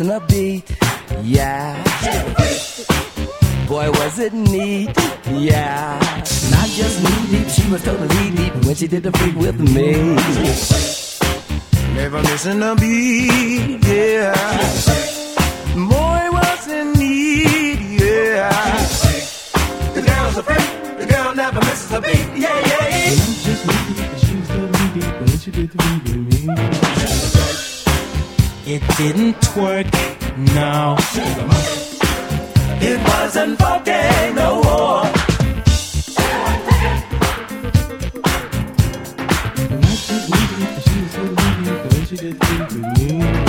dancing a beat, yeah. Boy, was it neat, yeah. Not just knee deep, she was totally deep when she did the freak with me. Never missing a beat, yeah. Boy, was it neat, yeah. The girl's a freak, the girl never misses a beat, yeah, yeah. Not just knee deep, she was totally deep when she did the freak with me. It didn't work, no. It wasn't fucking no war. She did things me.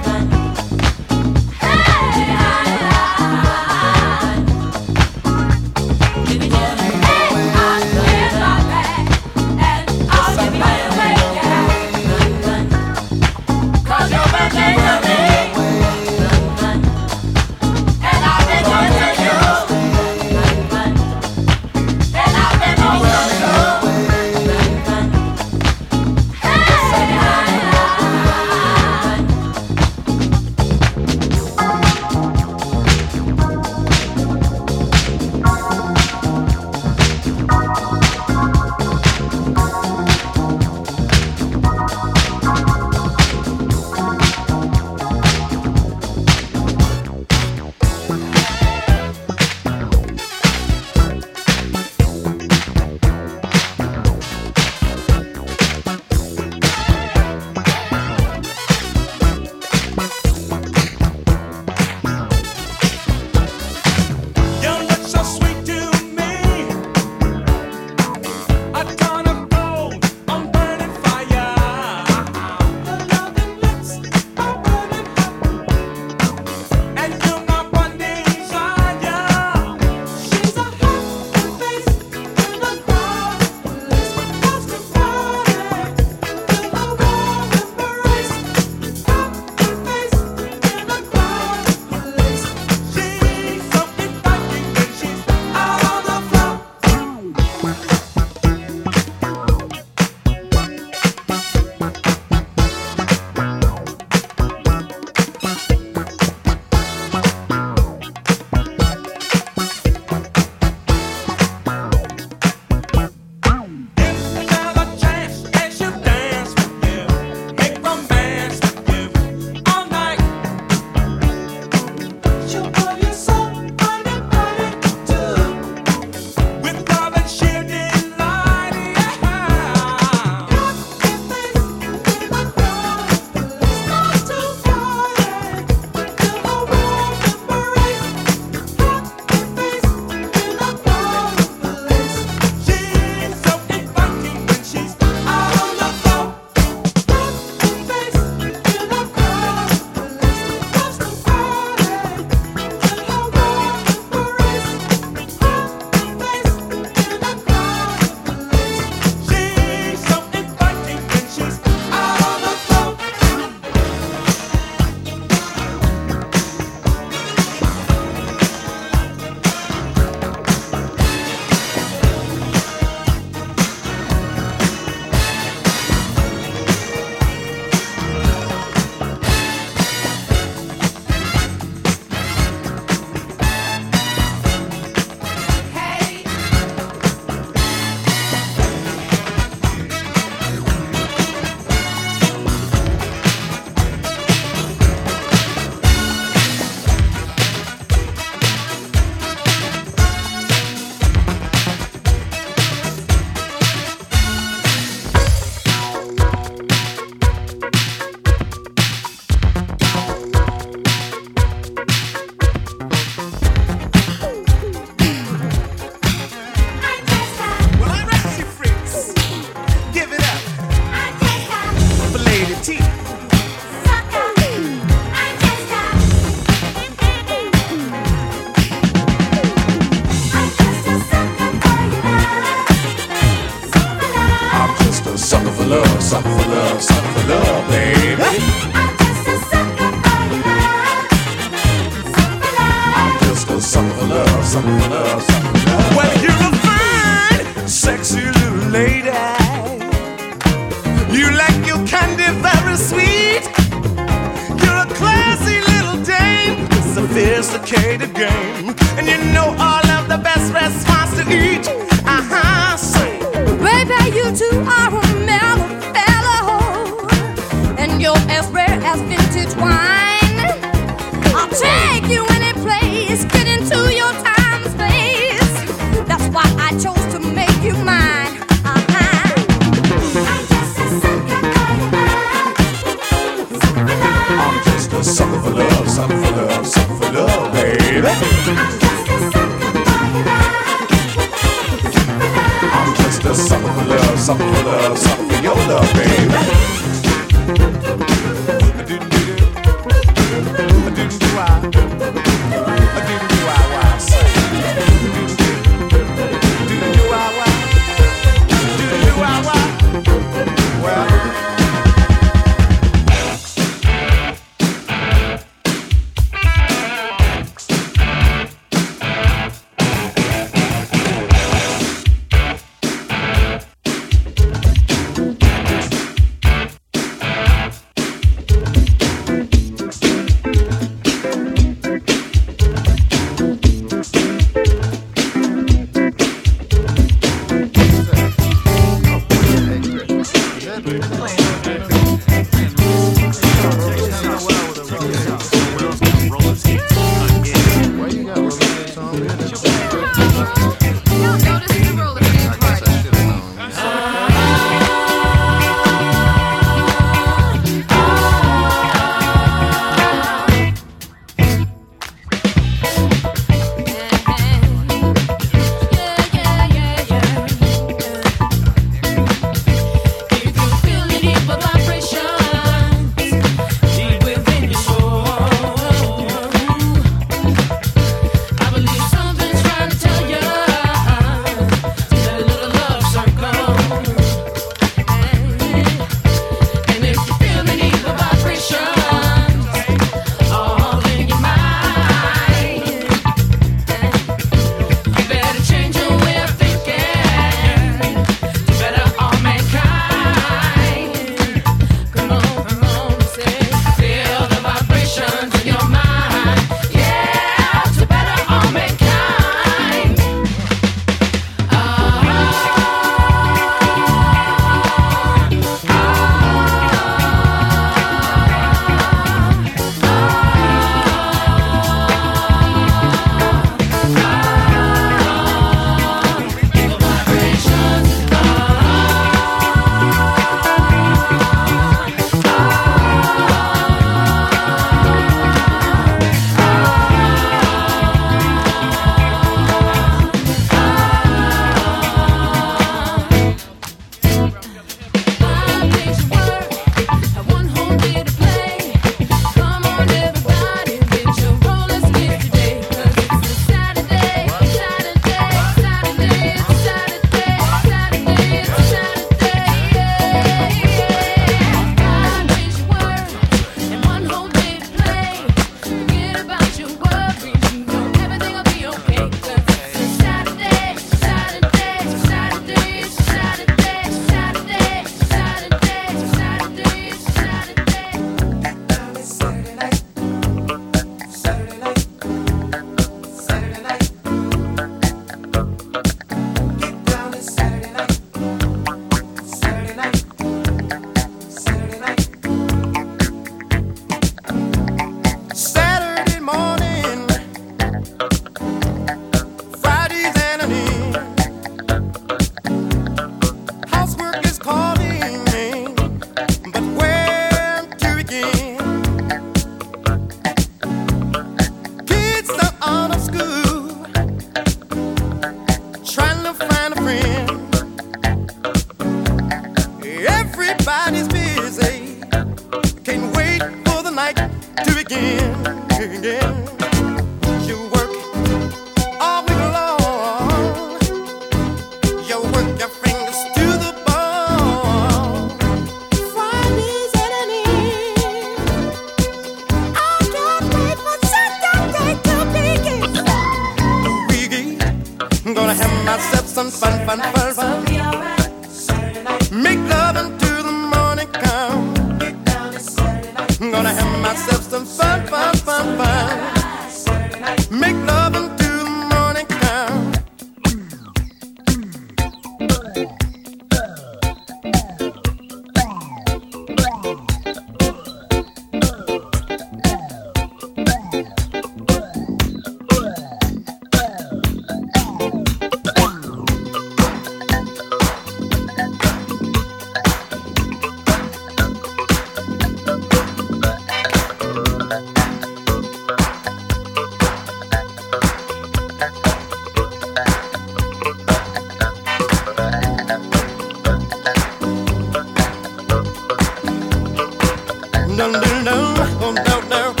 Dun, dun, oh, no, no.